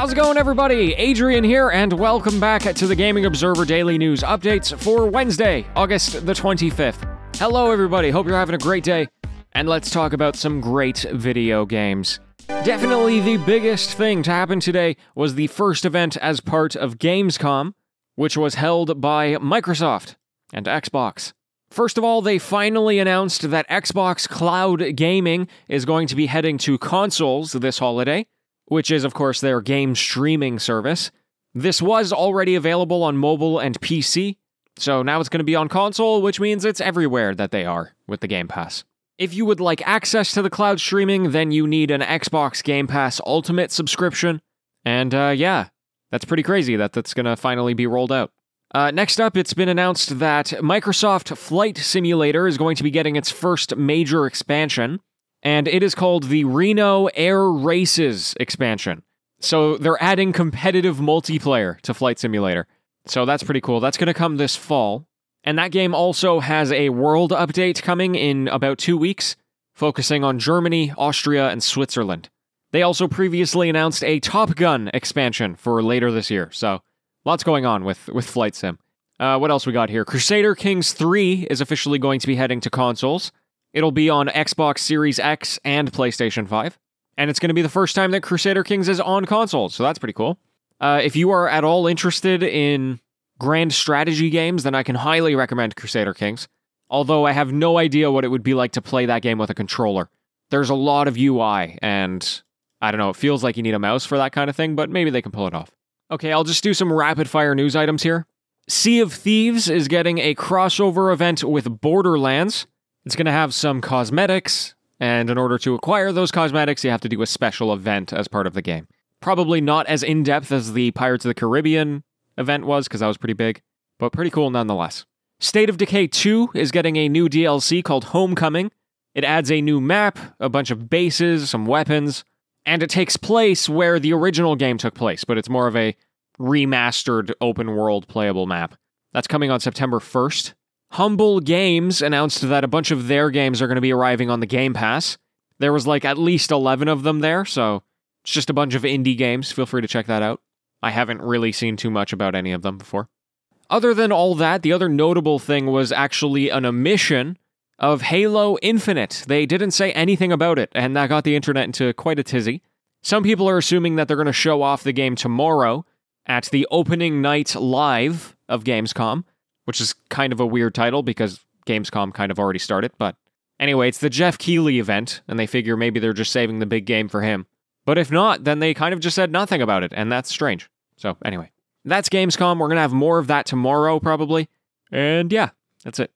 How's it going, everybody? Adrian here, and welcome back to the Gaming Observer Daily News Updates for Wednesday, August the 25th. Hello, everybody. Hope you're having a great day, and let's talk about some great video games. Definitely the biggest thing to happen today was the first event as part of Gamescom, which was held by Microsoft and Xbox. First of all, they finally announced that Xbox Cloud Gaming is going to be heading to consoles this holiday which is, of course, their game streaming service. This was already available on mobile and PC, so now it's going to be on console, which means it's everywhere that they are with the Game Pass. If you would like access to the cloud streaming, then you need an Xbox Game Pass Ultimate subscription. And uh, yeah, that's pretty crazy that that's going to finally be rolled out. Uh, next up, it's been announced that Microsoft Flight Simulator is going to be getting its first major expansion and it is called the Reno Air Races expansion. So they're adding competitive multiplayer to Flight Simulator. So that's pretty cool. That's going to come this fall. And that game also has a world update coming in about two weeks, focusing on Germany, Austria, and Switzerland. They also previously announced a Top Gun expansion for later this year. So lots going on with, with Flight Sim. Uh, what else we got here? Crusader Kings 3 is officially going to be heading to consoles. It'll be on Xbox Series X and PlayStation 5. And it's going to be the first time that Crusader Kings is on consoles, so that's pretty cool. Uh, if you are at all interested in grand strategy games, then I can highly recommend Crusader Kings. Although I have no idea what it would be like to play that game with a controller. There's a lot of UI, and I don't know, it feels like you need a mouse for that kind of thing, but maybe they can pull it off. Okay, I'll just do some rapid fire news items here. Sea of Thieves is getting a crossover event with Borderlands. It's going to have some cosmetics, and in order to acquire those cosmetics, you have to do a special event as part of the game. Probably not as in depth as the Pirates of the Caribbean event was, because that was pretty big, but pretty cool nonetheless. State of Decay 2 is getting a new DLC called Homecoming. It adds a new map, a bunch of bases, some weapons, and it takes place where the original game took place, but it's more of a remastered open world playable map. That's coming on September 1st. Humble Games announced that a bunch of their games are going to be arriving on the Game Pass. There was like at least 11 of them there, so it's just a bunch of indie games. Feel free to check that out. I haven't really seen too much about any of them before. Other than all that, the other notable thing was actually an omission of Halo Infinite. They didn't say anything about it, and that got the internet into quite a tizzy. Some people are assuming that they're going to show off the game tomorrow at the opening night live of Gamescom, which is kind of a weird title because Gamescom kind of already started. But anyway, it's the Geoff Keighley event, and they figure maybe they're just saving the big game for him. But if not, then they kind of just said nothing about it, and that's strange. So anyway, that's Gamescom. We're going to have more of that tomorrow, probably. And yeah, that's it.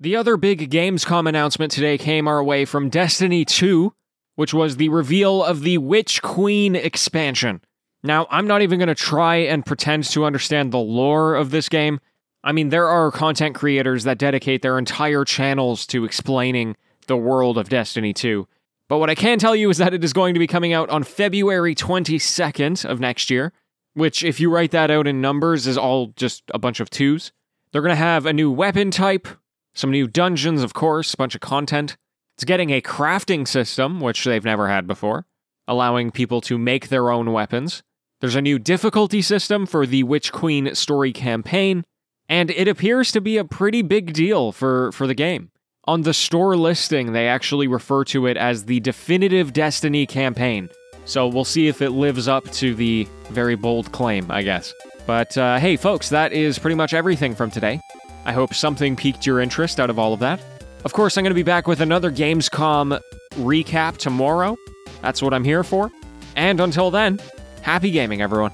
The other big Gamescom announcement today came our way from Destiny 2, which was the reveal of the Witch Queen expansion. Now, I'm not even going to try and pretend to understand the lore of this game. I mean, there are content creators that dedicate their entire channels to explaining the world of Destiny 2. But what I can tell you is that it is going to be coming out on February 22nd of next year, which, if you write that out in numbers, is all just a bunch of twos. They're going to have a new weapon type, some new dungeons, of course, a bunch of content. It's getting a crafting system, which they've never had before, allowing people to make their own weapons. There's a new difficulty system for the Witch Queen story campaign, and it appears to be a pretty big deal for, for the game. On the store listing, they actually refer to it as the definitive Destiny campaign. So we'll see if it lives up to the very bold claim, I guess. But uh, hey, folks, that is pretty much everything from today. I hope something piqued your interest out of all of that. Of course, I'm going to be back with another Gamescom recap tomorrow. That's what I'm here for. And until then, Happy gaming, everyone.